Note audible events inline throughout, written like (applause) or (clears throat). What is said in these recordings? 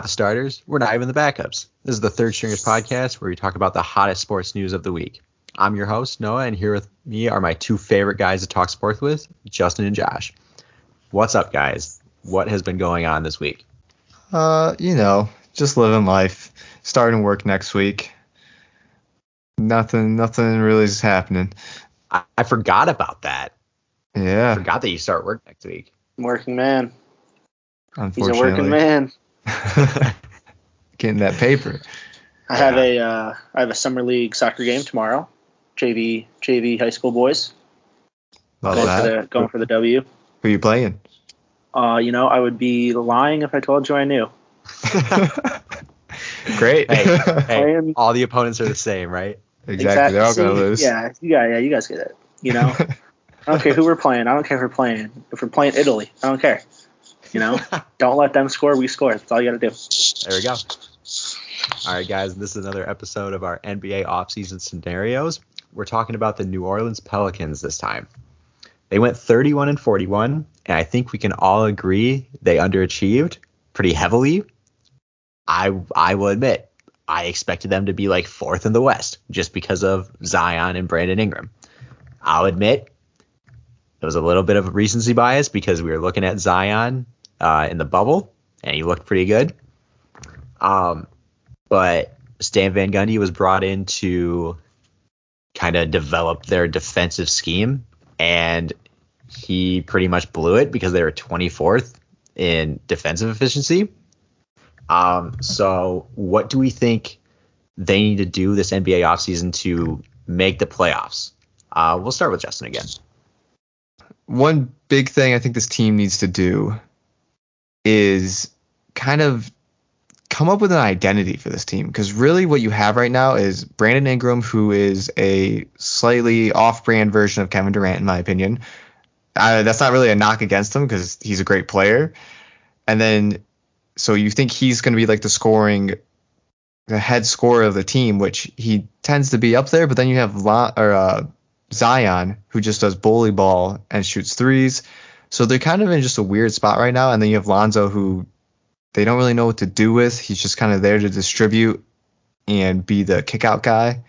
Not the starters. We're not even the backups. This is the Third Stringers podcast where we talk about the hottest sports news of the week. I'm your host, Noah, and here with me are my two favorite guys to talk sports with, Justin and Josh. What's up, guys? What has been going on this week? Uh, you know, just living life. Starting work next week. Nothing, nothing really is happening. I, I forgot about that. Yeah. I Yeah, forgot that you start work next week. Working man. He's a working man. (laughs) Getting that paper. I have a uh, I have a summer league soccer game tomorrow. JV JV high school boys Love going for the going for the W. Who are you playing? Uh, you know, I would be lying if I told you I knew. (laughs) Great. Hey, hey, (laughs) Playing- all the opponents are the same, right? exactly. They're all gonna lose. Yeah, you guys, yeah, you guys get it. You know, I don't care who we're playing. I don't care if we're playing if we're playing Italy. I don't care. You know, don't let them score. We score. That's all you got to do. There we go. All right, guys, this is another episode of our NBA offseason scenarios. We're talking about the New Orleans Pelicans this time. They went 31 and 41, and I think we can all agree they underachieved pretty heavily. I I will admit, I expected them to be like fourth in the West just because of Zion and Brandon Ingram. I'll admit it was a little bit of recency bias because we were looking at Zion uh, in the bubble, and he looked pretty good. Um, but Stan Van Gundy was brought in to kind of develop their defensive scheme, and he pretty much blew it because they were 24th in defensive efficiency. Um, so what do we think they need to do this NBA offseason to make the playoffs? Uh, we'll start with Justin again. One big thing I think this team needs to do is kind of come up with an identity for this team because really what you have right now is Brandon Ingram, who is a slightly off-brand version of Kevin Durant, in my opinion. That's not really a knock against him because he's a great player. And then, so you think he's going to be like the scoring, the head scorer of the team, which he tends to be up there. But then you have La- or uh, Zion, who just does bully ball and shoots threes. So they're kind of in just a weird spot right now. And then you have Lonzo, who they don't really know what to do with. He's just kind of there to distribute and be the kickout guy.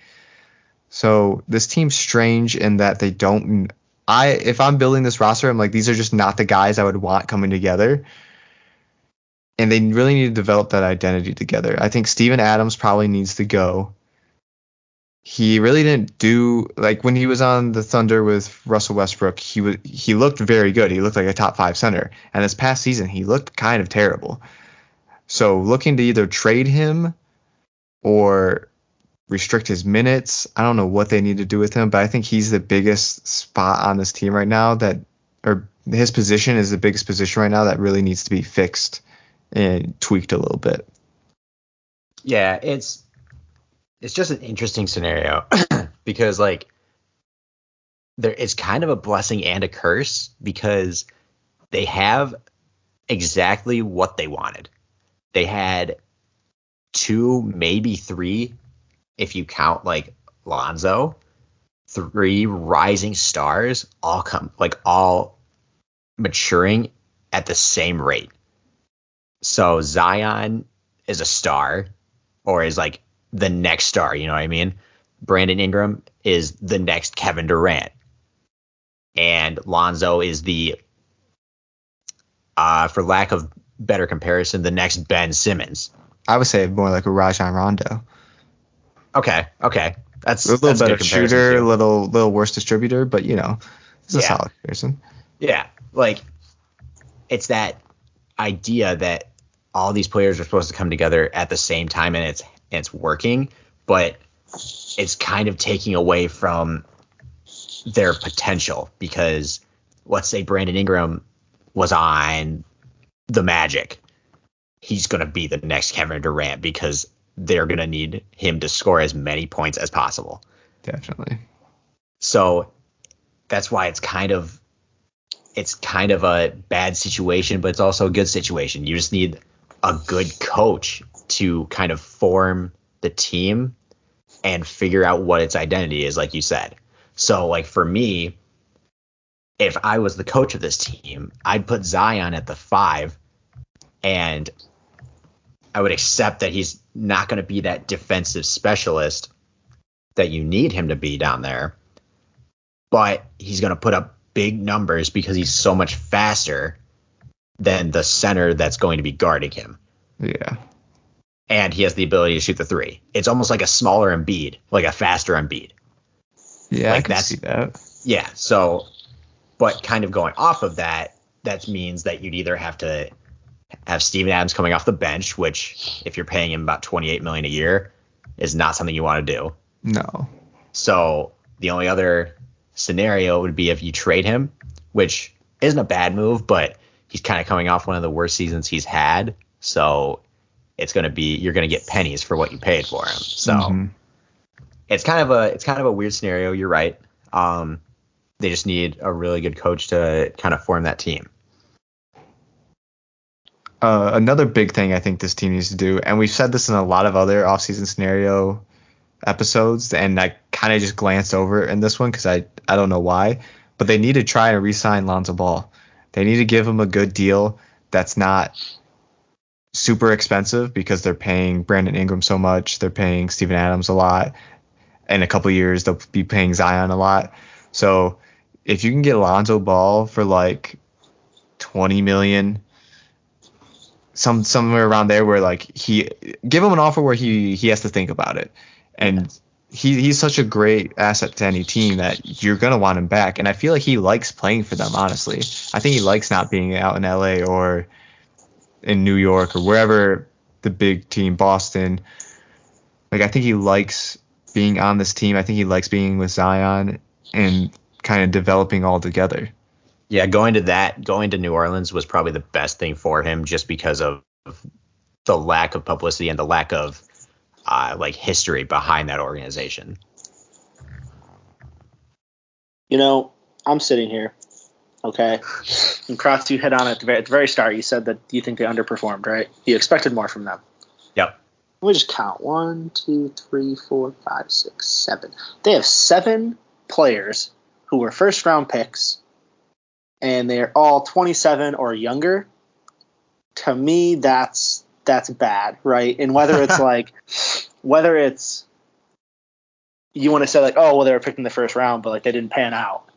So this team's strange in that they don't. I if I'm building this roster, I'm like these are just not the guys I would want coming together. And they really need to develop that identity together. I think Steven Adams probably needs to go. He really didn't do like when he was on the Thunder with Russell Westbrook. He was he looked very good. He looked like a top five center. And this past season, he looked kind of terrible. So looking to either trade him or restrict his minutes. I don't know what they need to do with him, but I think he's the biggest spot on this team right now that or his position is the biggest position right now that really needs to be fixed and tweaked a little bit. Yeah, it's it's just an interesting scenario (clears throat) because like there it's kind of a blessing and a curse because they have exactly what they wanted. They had two, maybe three, if you count like Lonzo, three rising stars, all come like all maturing at the same rate. So Zion is a star or is like the next star, you know what I mean? Brandon Ingram is the next Kevin Durant. And Lonzo is the uh for lack of better comparison, the next Ben Simmons. I would say more like a Rajon Rondo. Okay, okay. That's A little that's a better good shooter, a too. little little worse distributor, but you know, it's a Yeah. solid person. Yeah, like it's that idea that all these players are supposed to come together at the same time and it's and it's working, but it's kind of taking away from their potential because let's say Brandon Ingram was on the Magic, he's going to be the next Kevin Durant because they're going to need him to score as many points as possible. Definitely. So that's why it's kind of it's kind of a bad situation, but it's also a good situation. You just need a good coach to kind of form the team and figure out what its identity is, like you said. So, like for me, if I was the coach of this team, I'd put Zion at the five, and I would accept that he's not going to be that defensive specialist that you need him to be down there, but he's going to put up big numbers because he's so much faster than the center that's going to be guarding him. Yeah. And he has the ability to shoot the three. It's almost like a smaller Embiid, like a faster Embiid. Yeah, Like I can that's- see that. Yeah. So, but kind of going off of that, that means that you'd either have to have Steven Adams coming off the bench, which if you're paying him about 28 million a year, is not something you want to do. No. So the only other scenario would be if you trade him, which isn't a bad move, but he's kind of coming off one of the worst seasons he's had. So it's going to be you're going to get pennies for what you paid for him. So Mhm. it's kind of a it's kind of a weird scenario. You're right. Um, they just need a really good coach to kind of form that team. Uh, another big thing I think this team needs to do, and we've said this in a lot of other offseason scenario episodes, and I kind of just glanced over it in this one because I, I don't know why, but they need to try and re-sign Lonzo Ball. They need to give him a good deal that's not super expensive because they're paying Brandon Ingram so much, they're paying Steven Adams a lot. In a couple years, they'll be paying Zion a lot. So if you can get Lonzo Ball for like 20 million some somewhere around there where like he give him an offer where he he has to think about it. And he he's such a great asset to any team that you're gonna want him back. And I feel like he likes playing for them honestly. I think he likes not being out in LA or in New York or wherever the big team Boston like I think he likes being on this team. I think he likes being with Zion and kind of developing all together. Yeah, going to that going to New Orleans was probably the best thing for him just because of the lack of publicity and the lack of uh, like history behind that organization. You know, I'm sitting here, okay, and Kratz, you hit on it at the very, at the very start. You said that you think they underperformed, right? You expected more from them. Yep. Let me just count. One, two, three, four, five, six, seven. They have seven players who were first round picks, and they're all 27 or younger. To me, that's that's bad, right? And whether it's (laughs) like, whether it's you want to say like, oh well, they were picked in the first round, but like they didn't pan out.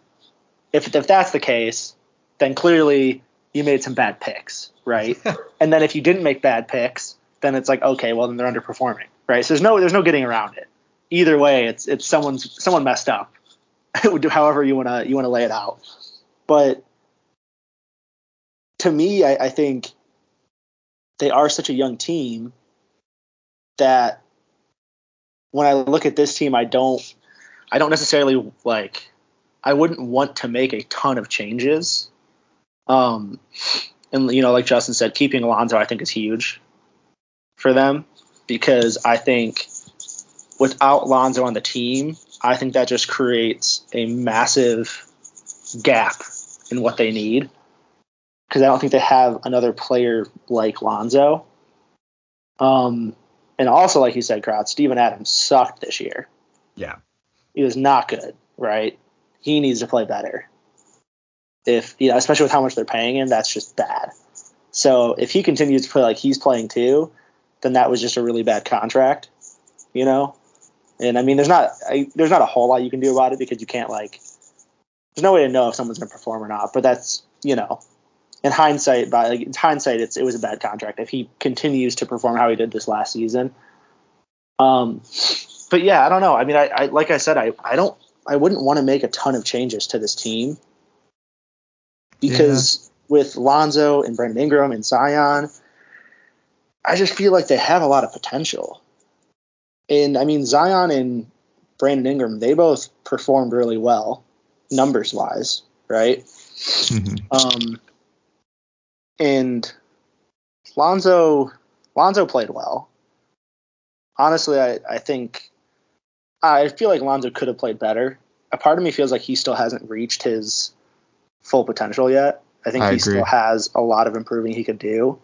If if that's the case, then clearly you made some bad picks, right? (laughs) and then if you didn't make bad picks, then it's like okay, well then they're underperforming, right? So there's no there's no getting around it. Either way, it's it's someone's someone messed up. (laughs) However you wanna you wanna lay it out, but to me, I, I think they are such a young team that when I look at this team, I don't I don't necessarily like I wouldn't want to make a ton of changes. Um, and you know, like Justin said, keeping Alonzo I think is huge for them because I think without Lonzo on the team, I think that just creates a massive gap in what they need because I don't think they have another player like Lonzo. Um, and also, like you said, Crowd, Steven Adams sucked this year. Yeah. He was not good, right? He needs to play better. If you know, especially with how much they're paying him, that's just bad. So if he continues to play like he's playing too, then that was just a really bad contract, you know. And I mean, there's not I, there's not a whole lot you can do about it because you can't like there's no way to know if someone's going to perform or not. But that's you know, in hindsight, by like in hindsight, it's it was a bad contract if he continues to perform how he did this last season. Um, but yeah, I don't know. I mean, I, I like I said, I I don't I wouldn't want to make a ton of changes to this team because with Lonzo and Brandon Ingram and Zion, I just feel like they have a lot of potential. And I mean, Zion and Brandon Ingram, they both performed really well, numbers wise, right? Mhm. Um, and Lonzo Lonzo played well. Honestly, I, I think I feel like Lonzo could have played better. A part of me feels like he still hasn't reached his full potential yet. I think I he agree. still has a lot of improving he could do.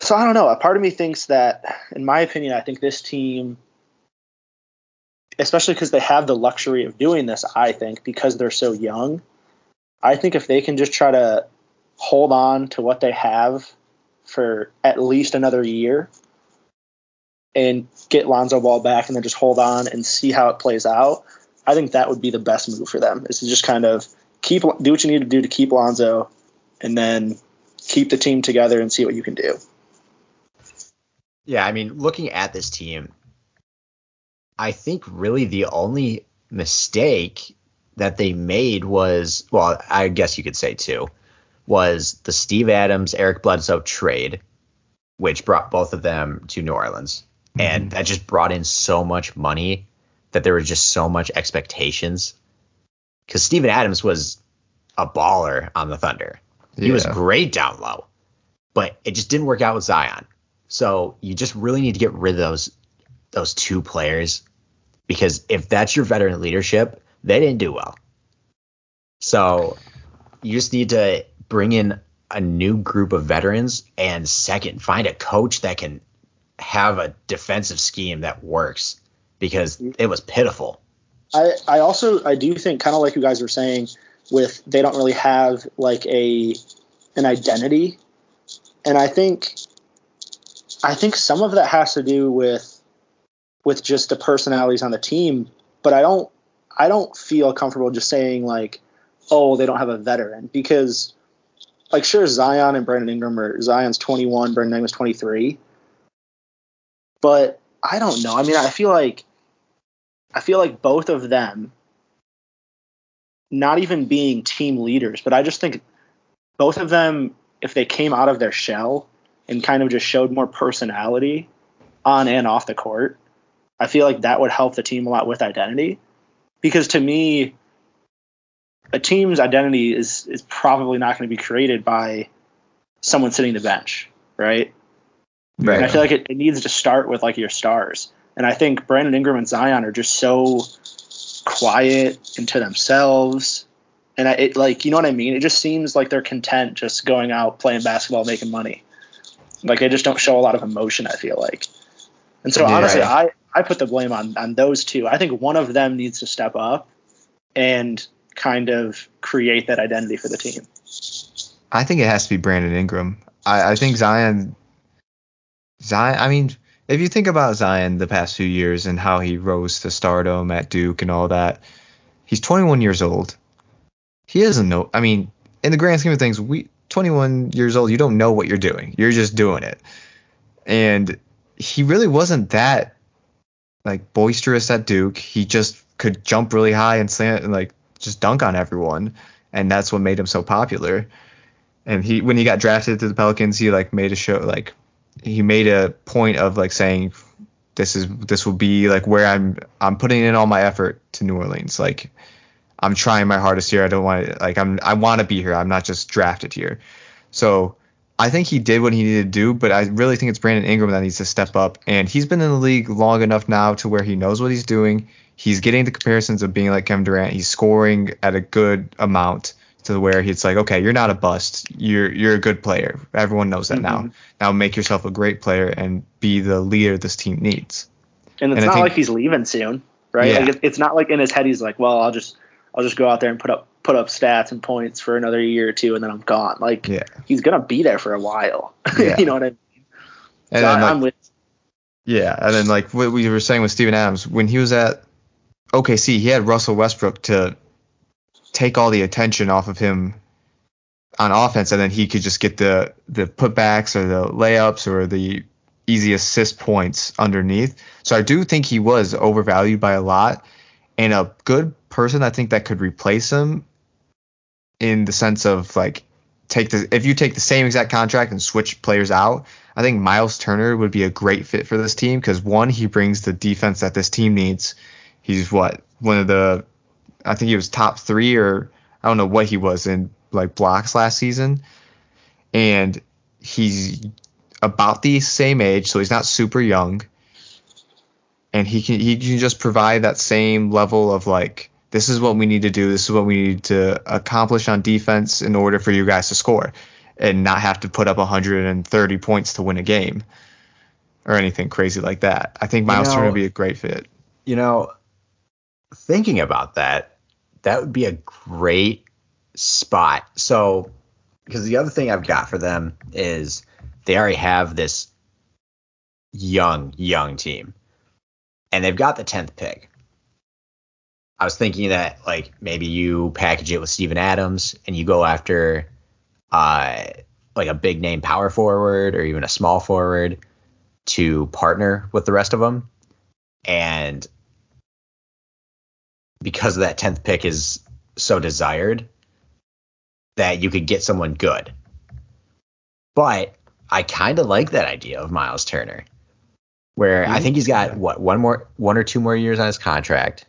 So I don't know. A part of me thinks that, in my opinion, I think this team, especially because they have the luxury of doing this, I think because they're so young, I think if they can just try to hold on to what they have for at least another year and get Lonzo Ball back and then just hold on and see how it plays out, I think that would be the best move for them. Is to just kind of keep do what you need to do to keep Lonzo and then keep the team together and see what you can do. Yeah, I mean, looking at this team, I think really the only mistake that they made was, well, I guess you could say two, was the Steve Adams Eric Bledsoe trade, which brought both of them to New Orleans. And mm-hmm. that just brought in so much money that there was just so much expectations. Because Steven Adams was a baller on the Thunder. He was great down low, but it just didn't work out with Zion. So you just really need to get rid of those those two players because if that's your veteran leadership, they didn't do well. So you just need to bring in a new group of veterans and second, find a coach that can have a defensive scheme that works because it was pitiful. I, I also I do think kind of like you guys were saying with they don't really have like a an identity and I think I think some of that has to do with with just the personalities on the team but I don't I don't feel comfortable just saying like oh they don't have a veteran because like sure Zion and Brandon Ingram are Zion's 21 Brandon Ingram's 23 but I don't know I mean I feel like I feel like both of them, not even being team leaders, but I just think both of them, if they came out of their shell and kind of just showed more personality on and off the court, I feel like that would help the team a lot with identity. Because to me, a team's identity is is probably not going to be created by someone sitting the bench, right? And I feel like it, it needs to start with like your stars. And I think Brandon Ingram and Zion are just so quiet and to themselves. And I, it like you know what I mean. It just seems like they're content just going out playing basketball, making money. Like they just don't show a lot of emotion. I feel like. And so Yeah. honestly, I I put the blame on on those two. I think one of them needs to step up and kind of create that identity for the team. I think it has to be Brandon Ingram. I, I think Zion. Zion. I mean, if you think about Zion the past few years and how he rose to stardom at Duke and all that, he's 21 years old. He doesn't know. I mean, in the grand scheme of things, we 21 years old. You don't know what you're doing. You're just doing it. And he really wasn't that like boisterous at Duke. He just could jump really high and slam and like just dunk on everyone, and that's what made him so popular and he when he got drafted to the Pelicans, he like made a show like he made a point of like saying this is this will be like where I'm I'm putting in all my effort to New Orleans. Like I'm trying my hardest here. I don't want to like I'm I want to be here. I'm not just drafted here. So I think he did what he needed to do, but I really think it's Brandon Ingram that needs to step up. And he's been in the league long enough now to where he knows what he's doing. He's getting the comparisons of being like Kevin Durant. He's scoring at a good amount to where he's like, okay, you're not a bust. You're you're a good player. Everyone knows that now. Mm-hmm. Now make yourself a great player and be the leader this team needs. And it's And not think- like he's leaving soon, right? Yeah. Like it, it's not like in his head he's like, well, I'll just I'll just go out there and put up put up stats and points for another year or two, and then I'm gone. Like Yeah. he's gonna be there for a while. (laughs) Yeah. you know what I mean? And So I, like, I'm with. Yeah, and then like what we were saying with Steven Adams, when he was at OKC, he had Russell Westbrook to take all the attention off of him on offense, and then he could just get the the putbacks or the layups or the easy assist points underneath. So I do think he was overvalued by a lot, and a good person I think that could replace him in the sense of like take the if you take the same exact contract and switch players out, I think Miles Turner would be a great fit for this team because one, he brings the defense that this team needs. He's what one of the, I think he was top three or I don't know what he was in like blocks last season, and he's about the same age, so he's not super young, and he can he can just provide that same level of like this is what we need to do, this is what we need to accomplish on defense in order for you guys to score, and not have to put up 130 points to win a game or anything crazy like that. I think Miles know- Turner would be a great fit. You know, thinking about that, that would be a great spot. So, because the other thing I've got for them is they already have this young, young team, and they've got the 10th pick. I was thinking that, like, maybe you package it with Steven Adams and you go after, uh, like a big name power forward or even a small forward to partner with the rest of them. And because of that 10th pick is so desired that you could get someone good. But I kind of like that idea of Miles Turner, where I mm-hmm. think he's got what one more, one or two more years on his contract.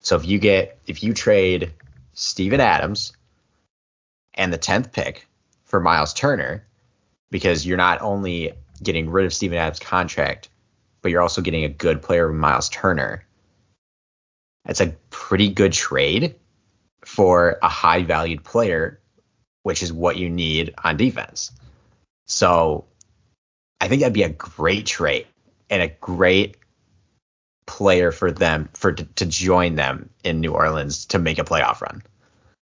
So if you get, if you trade Steven Adams and the 10th pick for Miles Turner, because you're not only getting rid of Steven Adams' contract, but you're also getting a good player with Miles Turner. It's a pretty good trade for a high valued player, which is what you need on defense. So I think that'd be a great trade and a great player for them for to, to join them in New Orleans to make a playoff run.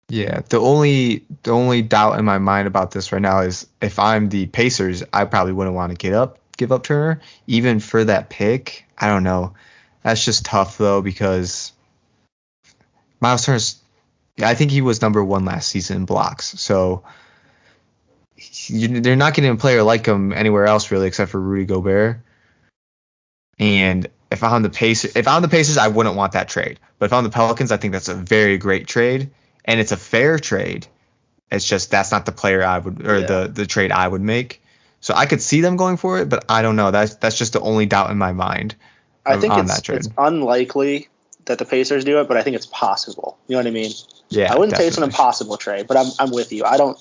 Yeah, the only the only doubt in my mind about this right now is if I'm the Pacers, I probably wouldn't want to get up give up Turner even for that pick. I don't know. That's just tough though because Miles Turner's I think he was number one last season in blocks. So you, they're not getting a player like him anywhere else really except for Rudy Gobert. And if I'm the Pacers, if I'm the Pacers, I wouldn't want that trade. But if I'm the Pelicans, I think that's a very great trade, and it's a fair trade. It's just that's not the player I would or Yeah. the the trade I would make. So I could see them going for it, but I don't know. That's that's just the only doubt in my mind. I think on it's, that trade. it's unlikely that the Pacers do it, but I think it's possible. You know what I mean? Yeah, I wouldn't say it's an impossible trade, but I'm I'm with you. I don't.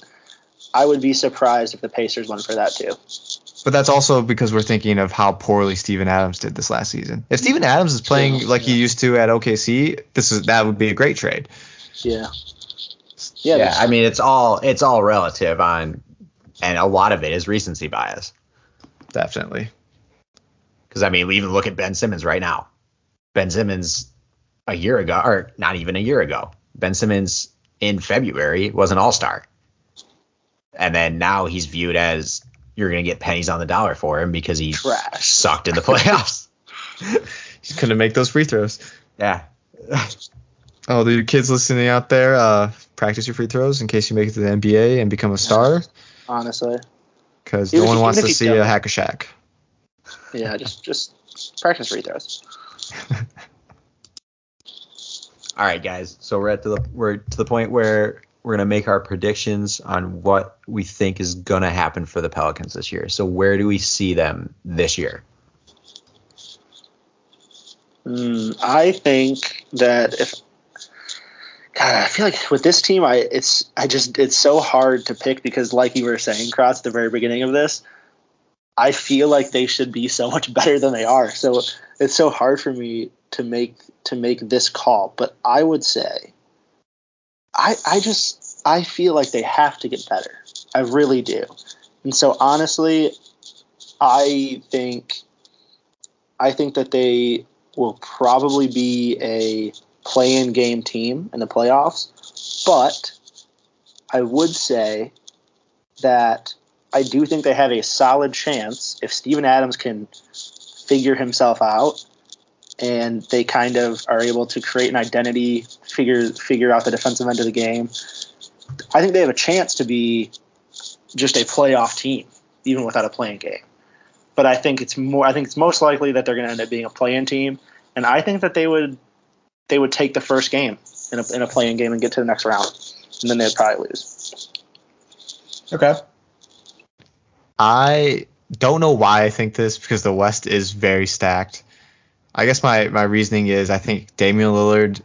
I would be surprised if the Pacers went for that too. But that's also because we're thinking of how poorly Steven Adams did this last season. If Steven Adams is playing Yeah, like he used to at OKC, this is that would be a great trade. Yeah. Yeah, Yeah. I mean it's all it's all relative on, and a lot of it is recency bias. Definitely. Because I mean, even look at Ben Simmons right now. Ben Simmons a year ago, or not even a year ago, Ben Simmons in February was an All Star, and then now he's viewed as you're going to get pennies on the dollar for him because he Trash. sucked in the playoffs. (laughs) he couldn't make those free throws. yeah, (laughs) Oh, the kids listening out there, uh, practice your free throws in case you make it to the NBA and become a star, honestly. because no one wants to see don't. a hack a Shaq. Yeah, just just practice free throws. (laughs) All right, guys. So we're at the we're to the point where we're gonna make our predictions on what we think is gonna happen for the Pelicans this year. So where do we see them this year? Mm, I think that if God, I feel like with this team, I it's I just it's so hard to pick because, like you were saying, Kratz, at the very beginning of this, I feel like they should be so much better than they are. So it's so hard for me to make to make this call. But I would say, I I just I feel like they have to get better. I really do. And so honestly, I think I think that they will probably be a play-in game team in the playoffs, but I would say that I do think they have a solid chance if Steven Adams can figure himself out and they kind of are able to create an identity, figure figure out the defensive end of the game. I think they have a chance to be just a playoff team, even without a play-in game. But I think it's more. I think it's most likely that they're going to end up being a play-in team, and I think that they would they would take the first game in a, in a play-in game and get to the next round, and then they'd probably lose. Okay. I don't know why I think this because the West is very stacked. I guess my, my reasoning is I think Damian Lillard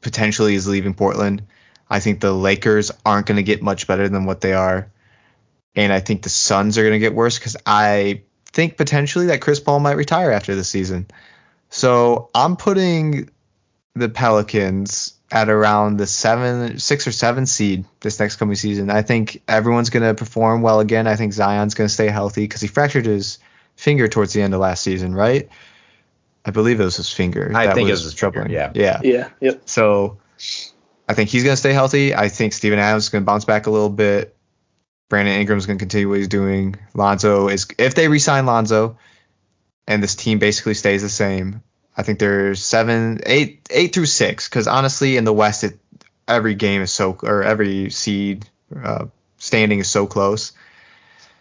potentially is leaving Portland. I think the Lakers aren't going to get much better than what they are. and I think the Suns are going to get worse because I think potentially that Chris Paul might retire after the season. So I'm putting the Pelicans at around the seven, six or seven seed this next coming season. I think everyone's going to perform well again. I think Zion's going to stay healthy because he fractured his finger towards the end of last season, right? I believe it was his finger. I that think it was was his troubling. finger, yeah. yeah. Yeah. Yep. So I think he's going to stay healthy. I think Steven Adams is going to bounce back a little bit. Brandon Ingram's going to continue what he's doing. Lonzo is if they resign Lonzo and this team basically stays the same. I think there's seven, eight, eight through six. Because honestly, in the West, it, every game is so or every seed uh, standing is so close.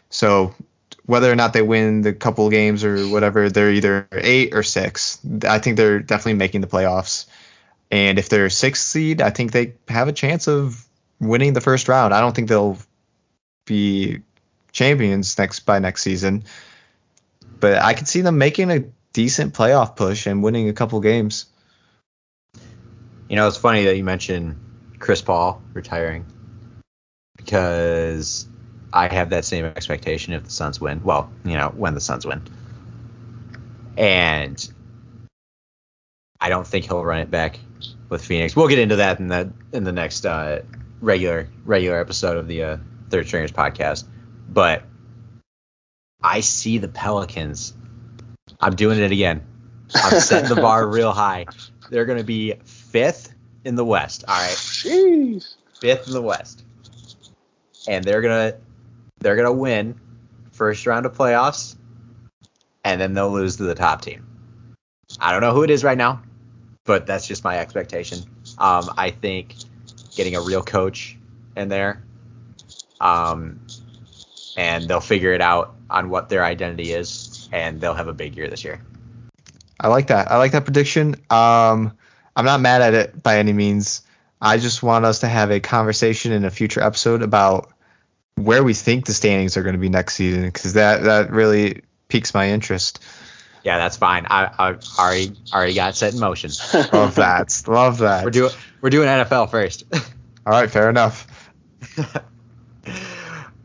So whether or not they win the couple games or whatever, they're either eight or six. I think they're definitely making the playoffs. And if they're sixth seed, I think they have a chance of winning the first round. I don't think they'll be champions next by next season, but I could see them making a decent playoff push and winning a couple games. You know, it's funny that you mentioned Chris Paul retiring because I have that same expectation if the Suns win. Well, you know, when the Suns win. And I don't think he'll run it back with Phoenix. We'll get into that in the in the next uh, regular regular episode of the uh, Third Stringers podcast. But I see the Pelicans. I'm doing it again. I'm setting the bar (laughs) real high. They're going to be fifth in the West. All right, Jeez. fifth in the West, and they're gonna they're gonna win first round of playoffs, and then they'll lose to the top team. I don't know who it is right now, but that's just my expectation. Um, I think getting a real coach in there, um, and they'll figure it out on what their identity is, and they'll have a big year this year. I like that. I like that prediction. Um, I'm not mad at it by any means. I just want us to have a conversation in a future episode about where we think the standings are going to be next season because that that really piques my interest. Yeah, that's fine. I, I already already got set in motion. (laughs) Love that. Love that. We're doing we're doing NFL first. (laughs) All right, fair enough. (laughs)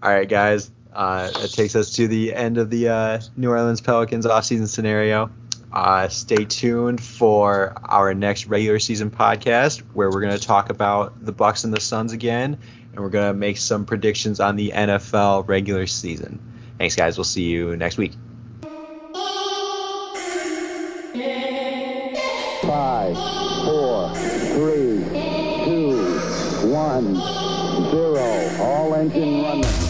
All right, guys. Uh, that takes us to the end of the uh, New Orleans Pelicans offseason scenario. Uh, stay tuned for our next regular season podcast, where we're going to talk about the Bucks and the Suns again, and we're going to make some predictions on the NFL regular season. Thanks, guys. We'll see you next week. Five, four, three, two, one, zero. All engine running.